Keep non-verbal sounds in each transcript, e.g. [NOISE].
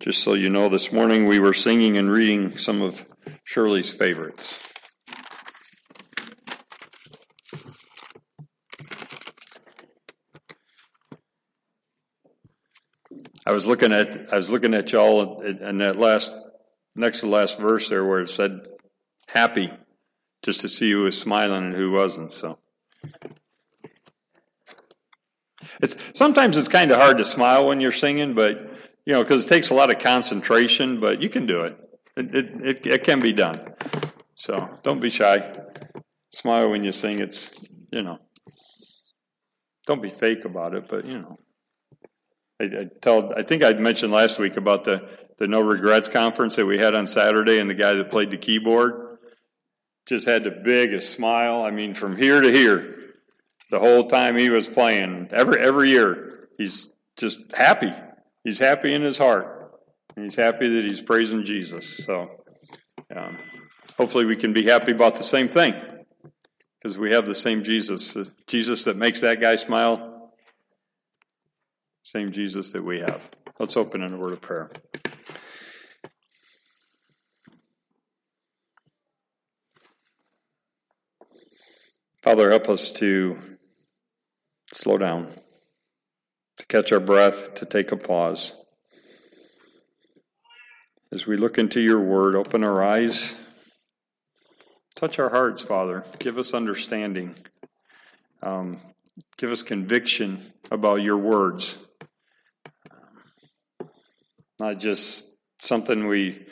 Just so you know, this morning we were singing and reading some of Shirley's favorites. I was looking at I was looking at y'all and that last next to the last verse there where it said happy just to see who was smiling and who wasn't so it's sometimes it's kind of hard to smile when you're singing but you know, because it takes a lot of concentration, but you can do it. It, it, it, it can be done. So don't be shy. Smile when you sing. It's, you know, don't be fake about it, but, you know. I, I, tell, I think I mentioned last week about the, the No Regrets conference that we had on Saturday, and the guy that played the keyboard just had the biggest smile. I mean, from here to here, the whole time he was playing. Every every year, he's just happy. He's happy in his heart. He's happy that he's praising Jesus. So, um, hopefully, we can be happy about the same thing because we have the same Jesus. The Jesus that makes that guy smile, same Jesus that we have. Let's open in a word of prayer. Father, help us to slow down catch our breath, to take a pause. As we look into your word, open our eyes, touch our hearts, Father. Give us understanding. Um, give us conviction about your words. Not just something we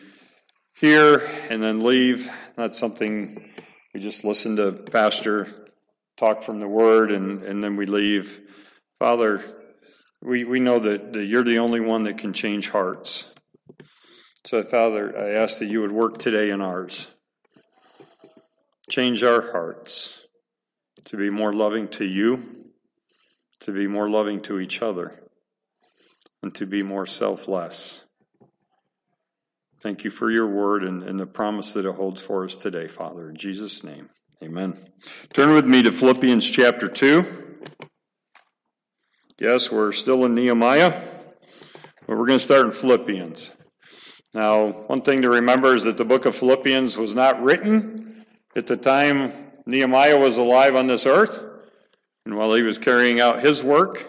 hear and then leave, not something we just listen to Pastor talk from the word and, and then we leave. Father, we, we know that, that you're the only one that can change hearts. So, Father, I ask that you would work today in ours. Change our hearts to be more loving to you, to be more loving to each other, and to be more selfless. Thank you for your word and, and the promise that it holds for us today, Father. In Jesus' name, amen. Turn with me to Philippians chapter 2. Yes, we're still in Nehemiah, but we're going to start in Philippians. Now, one thing to remember is that the book of Philippians was not written at the time Nehemiah was alive on this earth and while he was carrying out his work.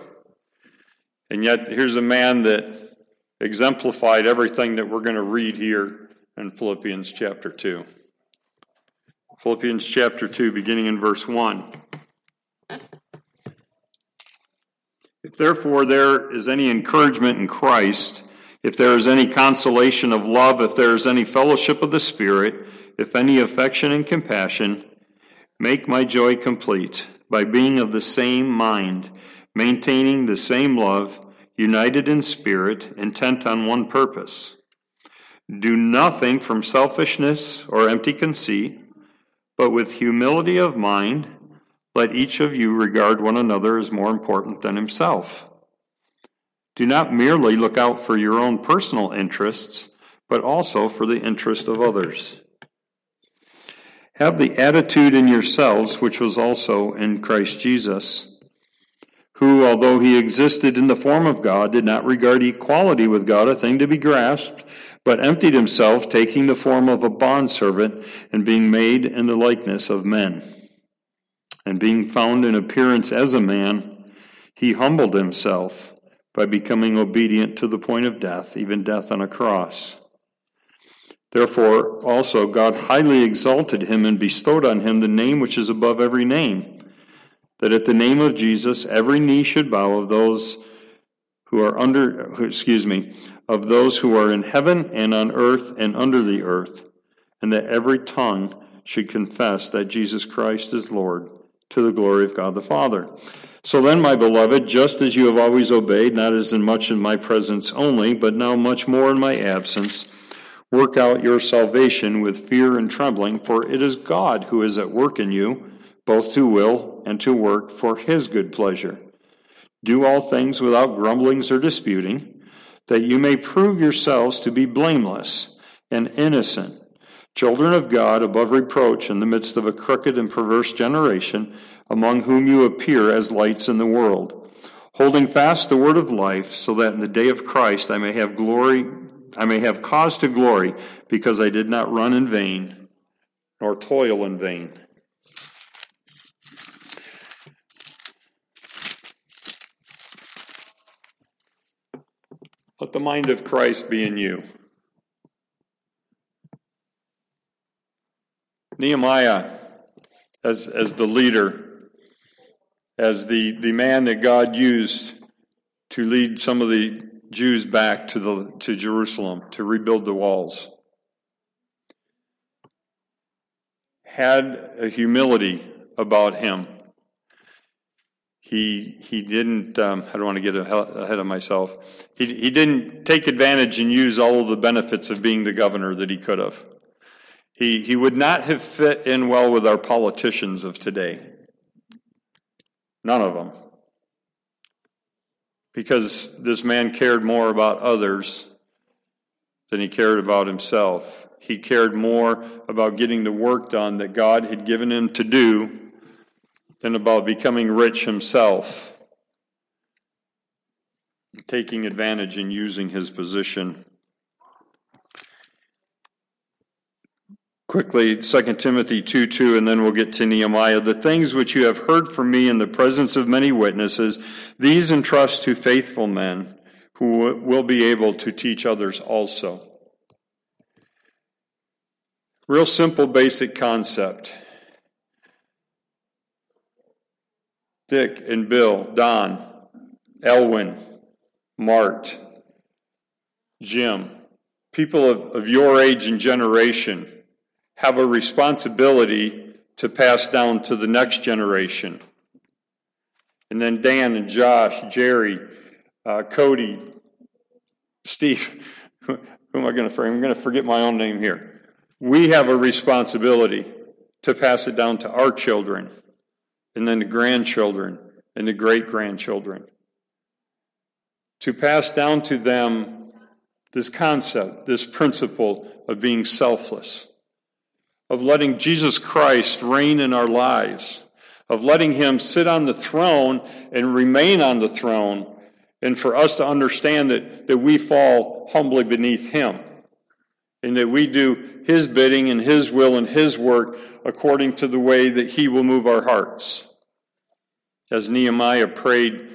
And yet, here's a man that exemplified everything that we're going to read here in Philippians chapter 2. Philippians chapter 2, beginning in verse 1. If therefore there is any encouragement in Christ, if there is any consolation of love, if there is any fellowship of the Spirit, if any affection and compassion, make my joy complete by being of the same mind, maintaining the same love, united in spirit, intent on one purpose. Do nothing from selfishness or empty conceit, but with humility of mind, let each of you regard one another as more important than himself. Do not merely look out for your own personal interests, but also for the interest of others. Have the attitude in yourselves which was also in Christ Jesus, who, although he existed in the form of God, did not regard equality with God a thing to be grasped, but emptied himself, taking the form of a bondservant and being made in the likeness of men. And being found in appearance as a man, he humbled himself by becoming obedient to the point of death, even death on a cross. Therefore, also God highly exalted him and bestowed on him the name which is above every name, that at the name of Jesus every knee should bow of those who are under, excuse me, of those who are in heaven and on earth and under the earth, and that every tongue should confess that Jesus Christ is Lord to the glory of God the Father. So then, my beloved, just as you have always obeyed, not as in much in my presence only, but now much more in my absence, work out your salvation with fear and trembling, for it is God who is at work in you, both to will and to work for his good pleasure. Do all things without grumblings or disputing, that you may prove yourselves to be blameless and innocent children of God above reproach in the midst of a crooked and perverse generation, among whom you appear as lights in the world, holding fast the word of life, so that in the day of Christ I may have glory I may have cause to glory, because I did not run in vain, nor toil in vain. Let the mind of Christ be in you. Nehemiah, as, as the leader, as the, the man that God used to lead some of the Jews back to, the, to Jerusalem to rebuild the walls, had a humility about him. He, he didn't, um, I don't want to get ahead of myself. He, he didn't take advantage and use all of the benefits of being the governor that he could have. He, he would not have fit in well with our politicians of today. None of them. Because this man cared more about others than he cared about himself. He cared more about getting the work done that God had given him to do than about becoming rich himself, taking advantage and using his position. Quickly, 2 Timothy 2 2, and then we'll get to Nehemiah. The things which you have heard from me in the presence of many witnesses, these entrust to faithful men who will be able to teach others also. Real simple, basic concept. Dick and Bill, Don, Elwin, Mart, Jim, people of, of your age and generation have a responsibility to pass down to the next generation. And then Dan and Josh, Jerry, uh, Cody, Steve, [LAUGHS] who, who am I going to forget? I'm going to forget my own name here. We have a responsibility to pass it down to our children, and then the grandchildren, and the great grandchildren. To pass down to them this concept, this principle of being selfless of letting Jesus Christ reign in our lives, of letting Him sit on the throne and remain on the throne, and for us to understand that, that we fall humbly beneath Him, and that we do His bidding and His will and His work according to the way that He will move our hearts. As Nehemiah prayed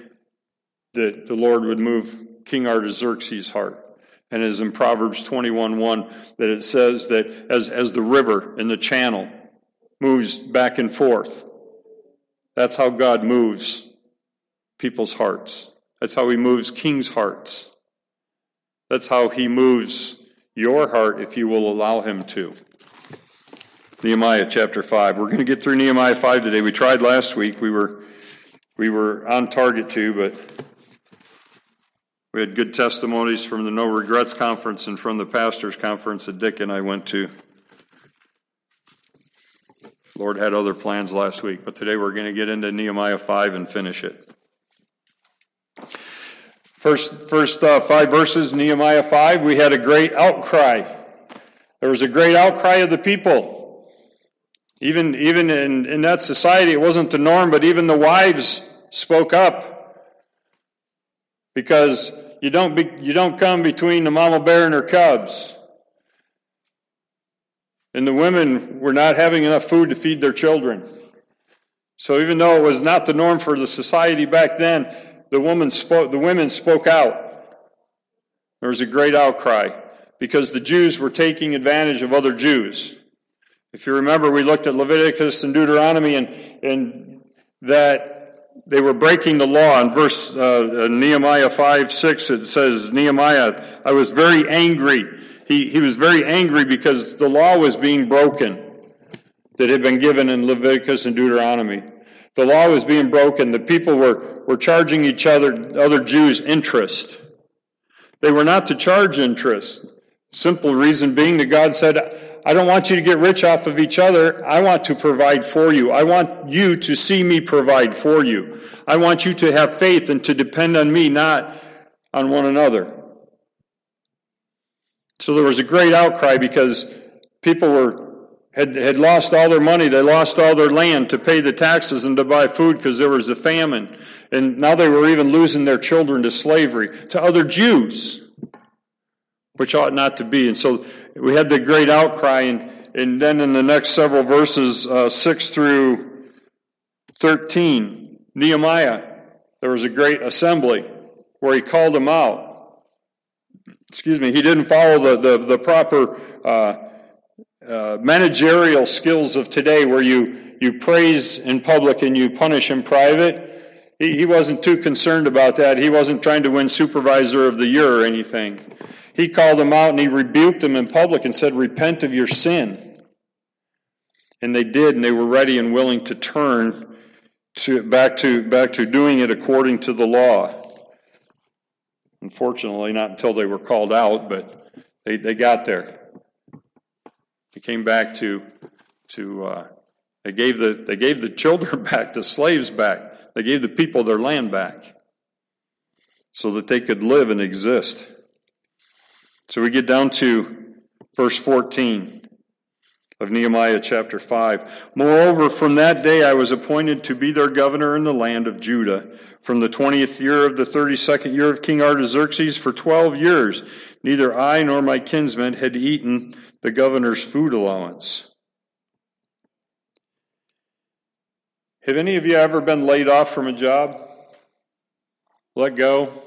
that the Lord would move King Artaxerxes' heart. And as in Proverbs 21 1, that it says that as, as the river in the channel moves back and forth, that's how God moves people's hearts. That's how He moves kings' hearts. That's how He moves your heart if you will allow Him to. Nehemiah chapter 5. We're going to get through Nehemiah 5 today. We tried last week. We were, we were on target to, but we had good testimonies from the No Regrets Conference and from the Pastors Conference that Dick and I went to. Lord had other plans last week, but today we're going to get into Nehemiah 5 and finish it. First, first uh, five verses, Nehemiah 5, we had a great outcry. There was a great outcry of the people. Even, even in, in that society, it wasn't the norm, but even the wives spoke up because you don't, be, you don't come between the mama bear and her cubs. And the women were not having enough food to feed their children. So even though it was not the norm for the society back then, the, woman spoke, the women spoke out. There was a great outcry because the Jews were taking advantage of other Jews. If you remember, we looked at Leviticus and Deuteronomy and, and that they were breaking the law. In verse uh, Nehemiah 5 6, it says, Nehemiah, I was very angry. He, he was very angry because the law was being broken that had been given in Leviticus and Deuteronomy. The law was being broken. The people were, were charging each other, other Jews, interest. They were not to charge interest. Simple reason being that God said, I don't want you to get rich off of each other. I want to provide for you. I want you to see me provide for you. I want you to have faith and to depend on me, not on one another. So there was a great outcry because people were had, had lost all their money. They lost all their land to pay the taxes and to buy food because there was a famine. And now they were even losing their children to slavery, to other Jews. which ought not to be. And so we had the great outcry, and, and then in the next several verses, uh, 6 through 13, Nehemiah, there was a great assembly where he called them out. Excuse me, he didn't follow the, the, the proper uh, uh, managerial skills of today where you, you praise in public and you punish in private. He, he wasn't too concerned about that. He wasn't trying to win supervisor of the year or anything. He called them out and he rebuked them in public and said, Repent of your sin. And they did, and they were ready and willing to turn to, back, to, back to doing it according to the law. Unfortunately, not until they were called out, but they, they got there. They came back to, to uh, they, gave the, they gave the children [LAUGHS] back, the slaves back. They gave the people their land back so that they could live and exist. So we get down to verse 14 of Nehemiah chapter 5. Moreover, from that day I was appointed to be their governor in the land of Judah, from the 20th year of the 32nd year of King Artaxerxes for 12 years. Neither I nor my kinsmen had eaten the governor's food allowance. Have any of you ever been laid off from a job? Let go?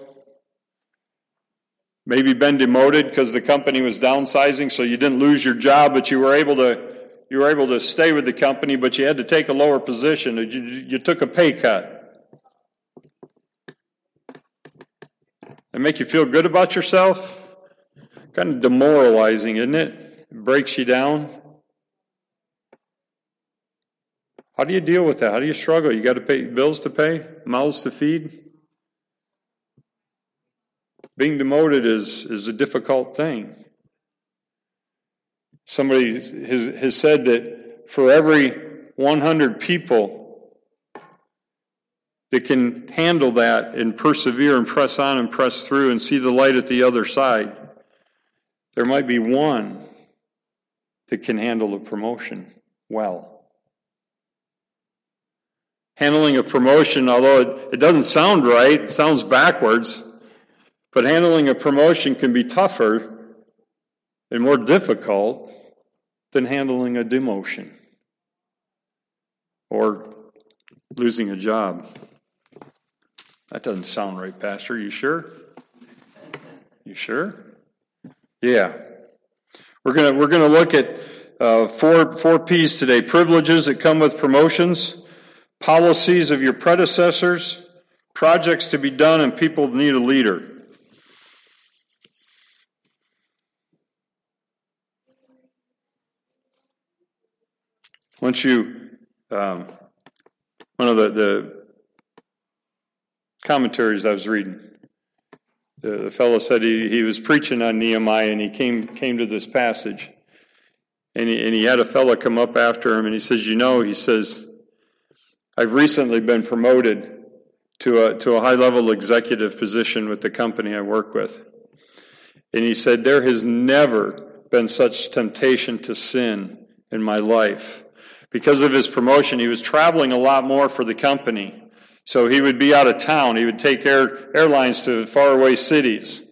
Maybe been demoted because the company was downsizing, so you didn't lose your job, but you were able to you were able to stay with the company, but you had to take a lower position. You, you took a pay cut. That make you feel good about yourself? Kind of demoralizing, isn't it? It breaks you down. How do you deal with that? How do you struggle? You got to pay bills to pay, mouths to feed. Being demoted is, is a difficult thing. Somebody has, has said that for every 100 people that can handle that and persevere and press on and press through and see the light at the other side, there might be one that can handle a promotion well. Handling a promotion, although it, it doesn't sound right, it sounds backwards, but handling a promotion can be tougher and more difficult than handling a demotion or losing a job. That doesn't sound right, Pastor. You sure? You sure? Yeah. We're gonna we're gonna look at uh, four four P's today: privileges that come with promotions, policies of your predecessors, projects to be done, and people need a leader. Once you, um, one of the, the commentaries I was reading, the, the fellow said he, he was preaching on Nehemiah and he came, came to this passage. And he, and he had a fellow come up after him and he says, You know, he says, I've recently been promoted to a, to a high level executive position with the company I work with. And he said, There has never been such temptation to sin in my life because of his promotion, he was traveling a lot more for the company. So he would be out of town. He would take air, airlines to faraway cities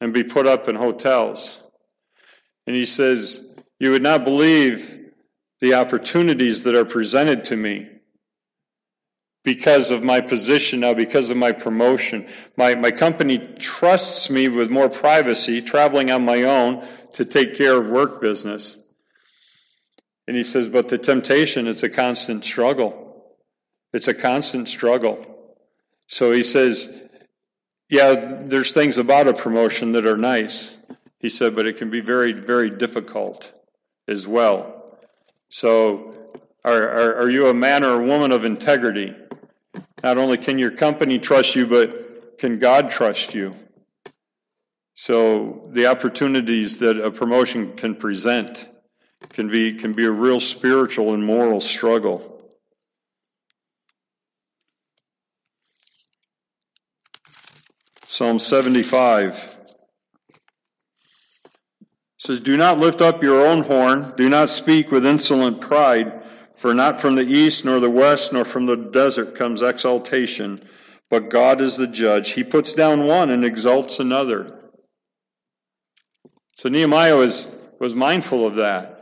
and be put up in hotels. And he says, You would not believe the opportunities that are presented to me because of my position now, because of my promotion. My, my company trusts me with more privacy, traveling on my own to take care of work business. And he says, but the temptation, it's a constant struggle. It's a constant struggle. So he says, yeah, there's things about a promotion that are nice. He said, but it can be very, very difficult as well. So are, are, are you a man or a woman of integrity? Not only can your company trust you, but can God trust you? So the opportunities that a promotion can present can be, can be a real spiritual and moral struggle. Psalm 75 says, Do not lift up your own horn, do not speak with insolent pride, for not from the east, nor the west, nor from the desert comes exaltation, but God is the judge. He puts down one and exalts another. So Nehemiah was, was mindful of that.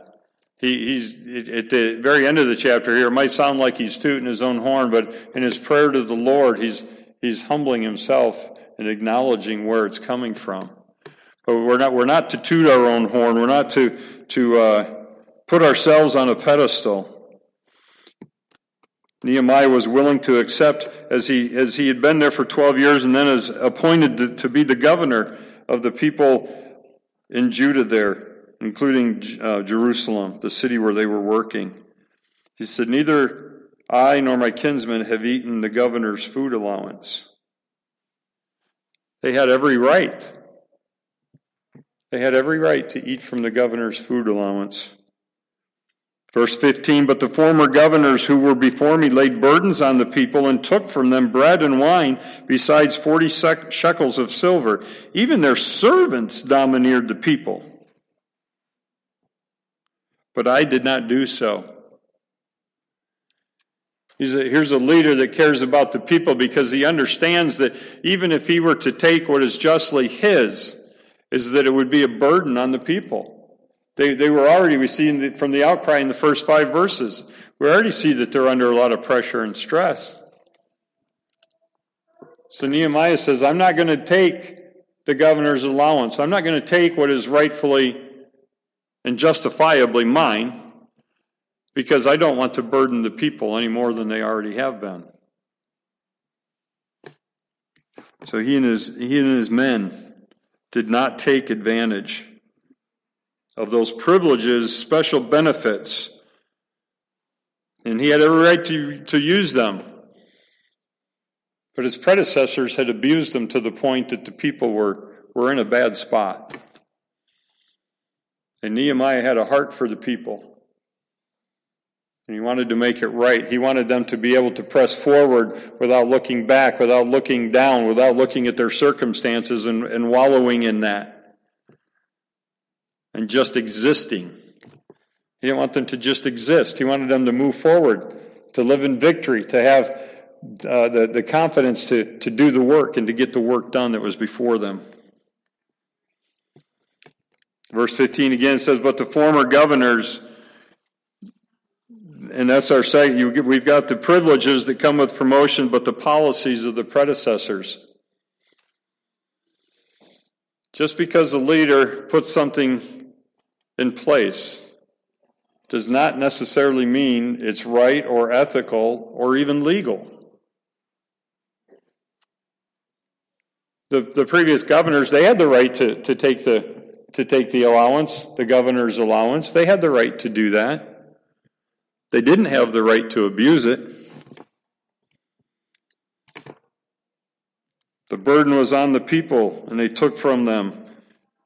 He, he's at the very end of the chapter here. It might sound like he's tooting his own horn, but in his prayer to the Lord, he's he's humbling himself and acknowledging where it's coming from. But we're not we're not to toot our own horn. We're not to to uh, put ourselves on a pedestal. Nehemiah was willing to accept as he as he had been there for 12 years and then is appointed to, to be the governor of the people in Judah there including uh, Jerusalem, the city where they were working. He said, Neither I nor my kinsmen have eaten the governor's food allowance. They had every right. They had every right to eat from the governor's food allowance. Verse 15, but the former governors who were before me laid burdens on the people and took from them bread and wine, besides 40 shekels of silver. Even their servants domineered the people but I did not do so. A, here's a leader that cares about the people because he understands that even if he were to take what is justly his, is that it would be a burden on the people. They, they were already, we see from the outcry in the first five verses, we already see that they're under a lot of pressure and stress. So Nehemiah says, I'm not going to take the governor's allowance. I'm not going to take what is rightfully and justifiably mine because I don't want to burden the people any more than they already have been. So he and his, he and his men did not take advantage of those privileges, special benefits, and he had every right to, to use them. But his predecessors had abused them to the point that the people were, were in a bad spot. And Nehemiah had a heart for the people. And he wanted to make it right. He wanted them to be able to press forward without looking back, without looking down, without looking at their circumstances and, and wallowing in that. And just existing. He didn't want them to just exist. He wanted them to move forward, to live in victory, to have uh, the, the confidence to, to do the work and to get the work done that was before them. Verse 15 again says, But the former governors, and that's our second, we've got the privileges that come with promotion, but the policies of the predecessors. Just because a leader puts something in place does not necessarily mean it's right or ethical or even legal. The, the previous governors, they had the right to, to take the to take the allowance, the governor's allowance. They had the right to do that. They didn't have the right to abuse it. The burden was on the people, and they took from them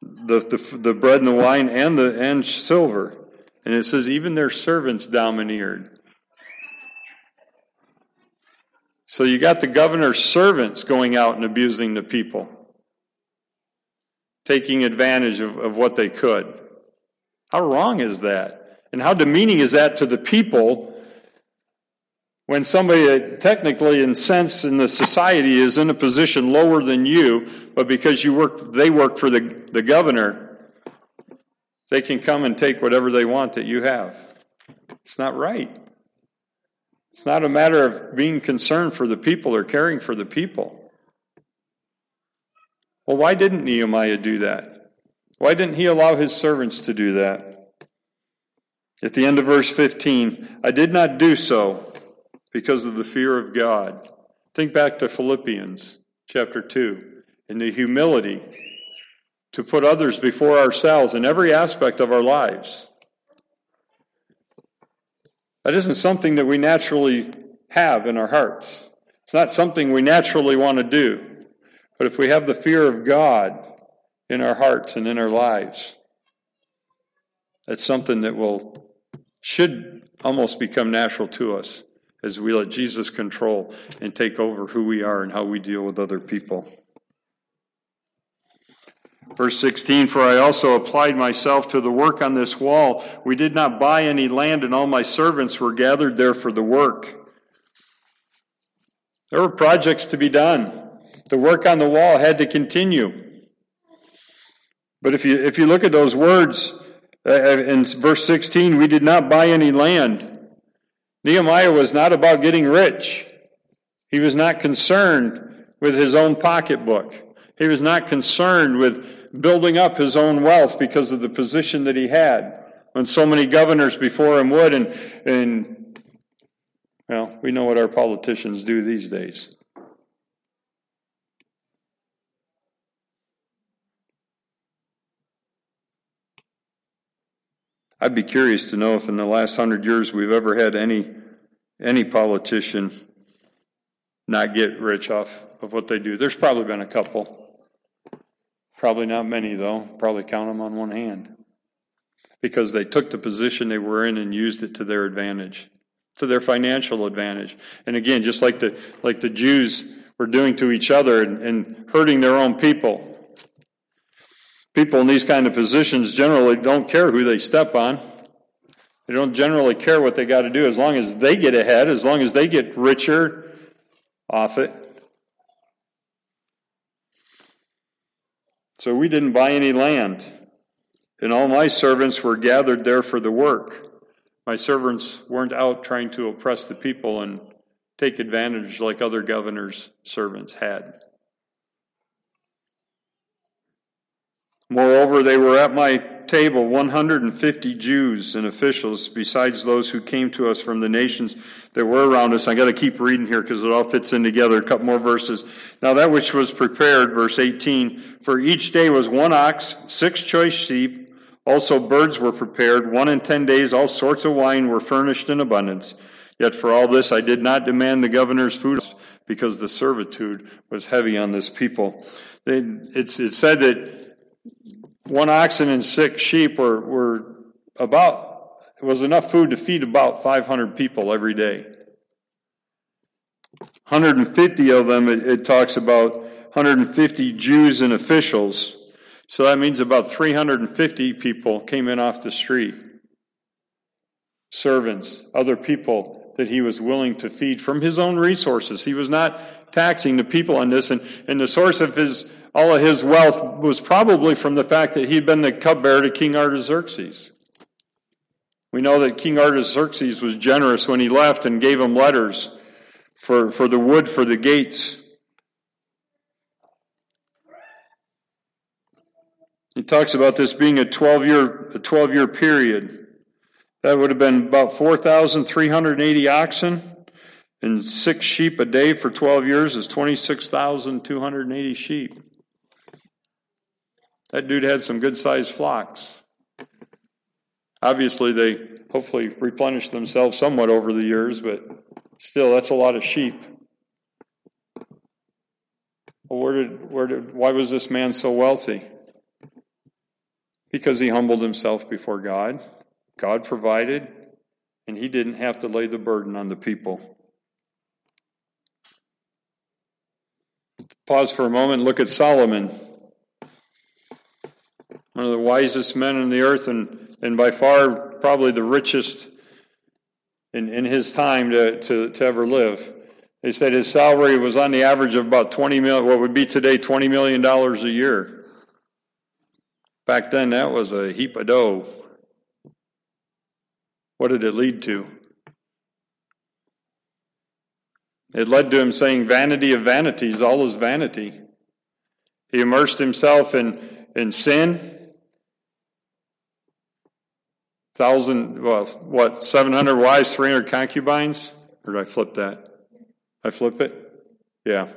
the, the, the bread and the wine and the and silver. And it says, even their servants domineered. So you got the governor's servants going out and abusing the people taking advantage of, of what they could. How wrong is that? And how demeaning is that to the people when somebody technically in sense in the society is in a position lower than you, but because you work they work for the, the governor, they can come and take whatever they want that you have. It's not right. It's not a matter of being concerned for the people or caring for the people. Well, why didn't Nehemiah do that? Why didn't he allow his servants to do that? At the end of verse 15, I did not do so because of the fear of God. Think back to Philippians chapter 2 in the humility to put others before ourselves in every aspect of our lives. That isn't something that we naturally have in our hearts. It's not something we naturally want to do. But if we have the fear of God in our hearts and in our lives, that's something that will should almost become natural to us as we let Jesus control and take over who we are and how we deal with other people. Verse 16, for I also applied myself to the work on this wall. We did not buy any land, and all my servants were gathered there for the work. There were projects to be done. The work on the wall had to continue. But if you, if you look at those words uh, uh, in verse 16, we did not buy any land. Nehemiah was not about getting rich. He was not concerned with his own pocketbook. He was not concerned with building up his own wealth because of the position that he had when so many governors before him would. And, and well, we know what our politicians do these days. I'd be curious to know if in the last hundred years we've ever had any any politician not get rich off of what they do. There's probably been a couple. Probably not many though. Probably count them on one hand. Because they took the position they were in and used it to their advantage, to their financial advantage. And again, just like the like the Jews were doing to each other and, and hurting their own people. People in these kind of positions generally don't care who they step on. They don't generally care what they got to do as long as they get ahead, as long as they get richer off it. So we didn't buy any land, and all my servants were gathered there for the work. My servants weren't out trying to oppress the people and take advantage like other governors' servants had. Moreover, they were at my table 150 Jews and officials, besides those who came to us from the nations that were around us. I got to keep reading here because it all fits in together. A couple more verses. Now, that which was prepared, verse 18, for each day was one ox, six choice sheep. Also, birds were prepared. One in ten days, all sorts of wine were furnished in abundance. Yet for all this, I did not demand the governor's food because the servitude was heavy on this people. It's, it's said that one oxen and six sheep were, were about, it was enough food to feed about 500 people every day. 150 of them, it, it talks about 150 Jews and officials. So that means about 350 people came in off the street. Servants, other people that he was willing to feed from his own resources. He was not taxing the people on this. And, and the source of his all of his wealth was probably from the fact that he'd been the cupbearer to King Artaxerxes. We know that King Artaxerxes was generous when he left and gave him letters for, for the wood for the gates. He talks about this being a 12 year, a 12 year period. That would have been about 4,380 oxen and six sheep a day for 12 years is 26,280 sheep. That dude had some good sized flocks. Obviously, they hopefully replenished themselves somewhat over the years, but still, that's a lot of sheep. Well, where did, where did, why was this man so wealthy? Because he humbled himself before God. God provided, and he didn't have to lay the burden on the people. Pause for a moment look at Solomon one of the wisest men on the earth and, and by far probably the richest in, in his time to, to, to ever live. They said his salary was on the average of about 20 million, what would be today $20 million a year. Back then, that was a heap of dough. What did it lead to? It led to him saying, Vanity of vanities, all is vanity. He immersed himself in, in sin thousand, well, what, 700 wives, 300 concubines? Or did I flip that? I flip it? Yeah.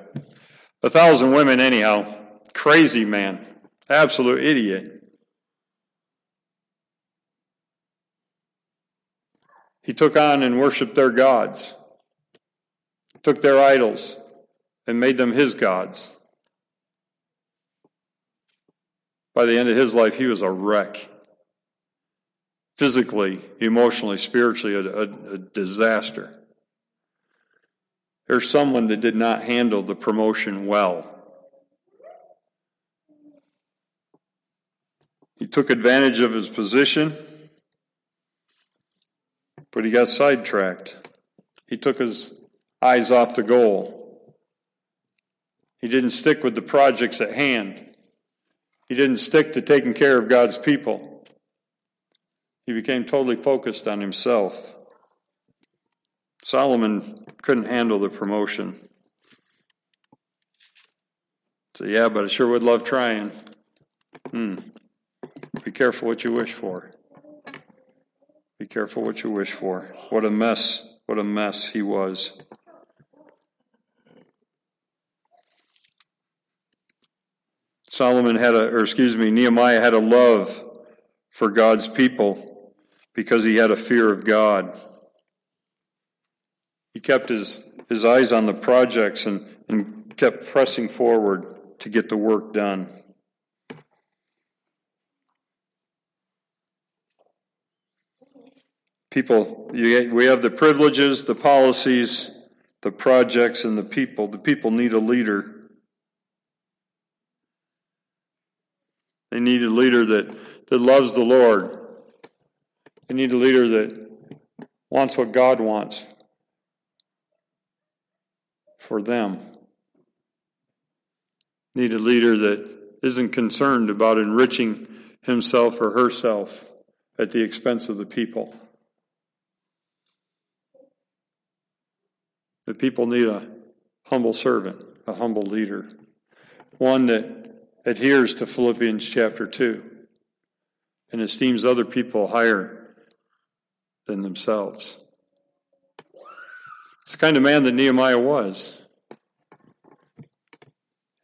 A thousand women, anyhow. Crazy man. Absolute idiot. He took on and worshiped their gods, took their idols, and made them his gods. By the end of his life, he was a wreck physically, emotionally, spiritually, a, a, a disaster. There's someone that did not handle the promotion well. He took advantage of his position, but he got sidetracked. He took his eyes off the goal. He didn't stick with the projects at hand. He didn't stick to taking care of God's people. He became totally focused on himself. Solomon couldn't handle the promotion. So, yeah, but I sure would love trying. Hmm. Be careful what you wish for. Be careful what you wish for. What a mess. What a mess he was. Solomon had a, or excuse me, Nehemiah had a love for God's people because he had a fear of God. He kept his, his eyes on the projects and, and kept pressing forward to get the work done. People, you, we have the privileges, the policies, the projects, and the people. The people need a leader They need a leader that, that loves the Lord. They need a leader that wants what God wants for them. Need a leader that isn't concerned about enriching himself or herself at the expense of the people. The people need a humble servant, a humble leader, one that adheres to Philippians chapter 2 and esteems other people higher than themselves. It's the kind of man that Nehemiah was.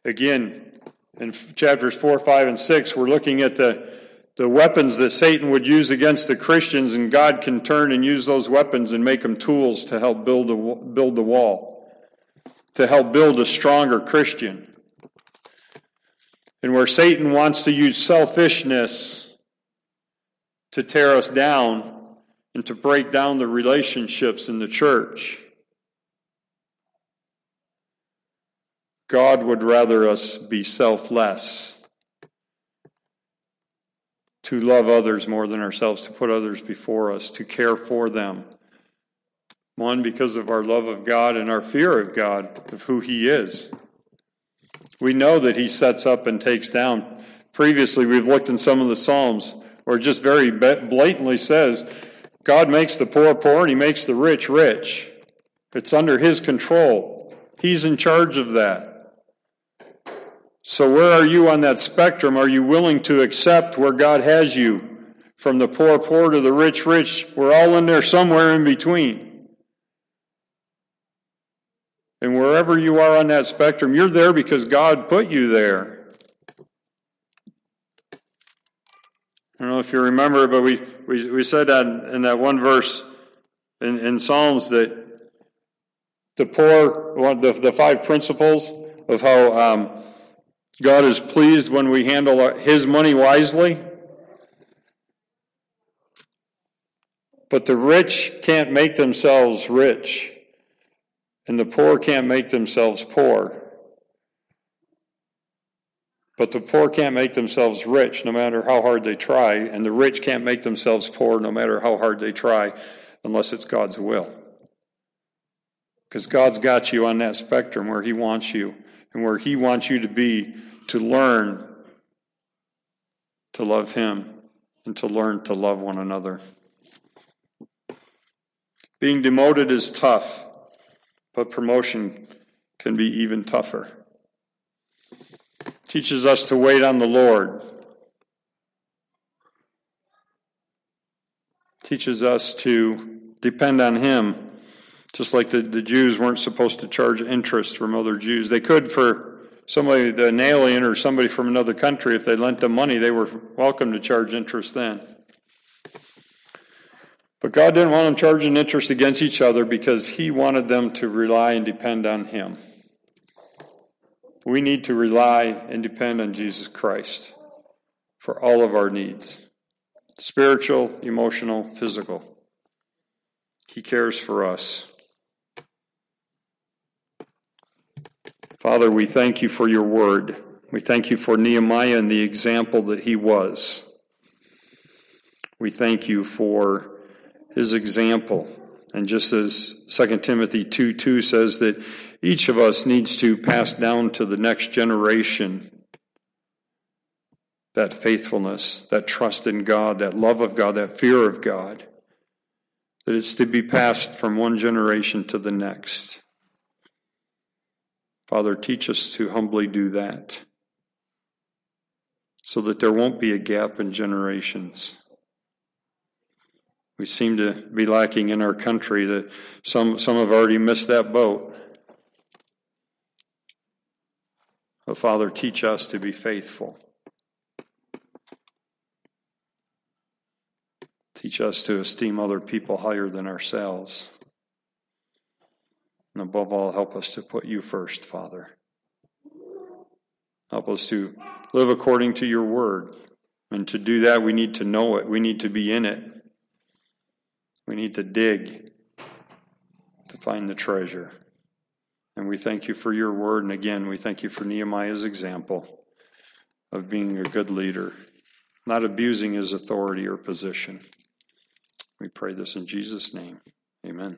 Again, in chapters 4, 5, and 6, we're looking at the, the weapons that Satan would use against the Christians, and God can turn and use those weapons and make them tools to help build, a, build the wall, to help build a stronger Christian. And where Satan wants to use selfishness to tear us down and to break down the relationships in the church, God would rather us be selfless, to love others more than ourselves, to put others before us, to care for them. One, because of our love of God and our fear of God, of who He is. We know that he sets up and takes down. Previously, we've looked in some of the Psalms where just very blatantly says, God makes the poor poor and he makes the rich rich. It's under his control. He's in charge of that. So, where are you on that spectrum? Are you willing to accept where God has you? From the poor poor to the rich rich, we're all in there somewhere in between. And wherever you are on that spectrum, you're there because God put you there. I don't know if you remember, but we, we, we said that in that one verse in, in Psalms that the poor, the, the five principles of how um, God is pleased when we handle His money wisely. But the rich can't make themselves rich. And the poor can't make themselves poor. But the poor can't make themselves rich no matter how hard they try, and the rich can't make themselves poor no matter how hard they try unless it's God's will. Because God's got you on that spectrum where He wants you and where He wants you to be to learn to love Him and to learn to love one another. Being demoted is tough. But promotion can be even tougher. Teaches us to wait on the Lord. Teaches us to depend on Him, just like the, the Jews weren't supposed to charge interest from other Jews. They could for somebody, an alien or somebody from another country, if they lent them money, they were welcome to charge interest then. But God didn't want them charging interest against each other because He wanted them to rely and depend on Him. We need to rely and depend on Jesus Christ for all of our needs spiritual, emotional, physical. He cares for us. Father, we thank you for your word. We thank you for Nehemiah and the example that he was. We thank you for his example. And just as 2 Timothy 2 2 says that each of us needs to pass down to the next generation that faithfulness, that trust in God, that love of God, that fear of God, that it's to be passed from one generation to the next. Father, teach us to humbly do that so that there won't be a gap in generations. We seem to be lacking in our country that some, some have already missed that boat. But Father, teach us to be faithful. Teach us to esteem other people higher than ourselves. And above all, help us to put you first, Father. Help us to live according to your word. And to do that, we need to know it. We need to be in it. We need to dig to find the treasure. And we thank you for your word. And again, we thank you for Nehemiah's example of being a good leader, not abusing his authority or position. We pray this in Jesus' name. Amen.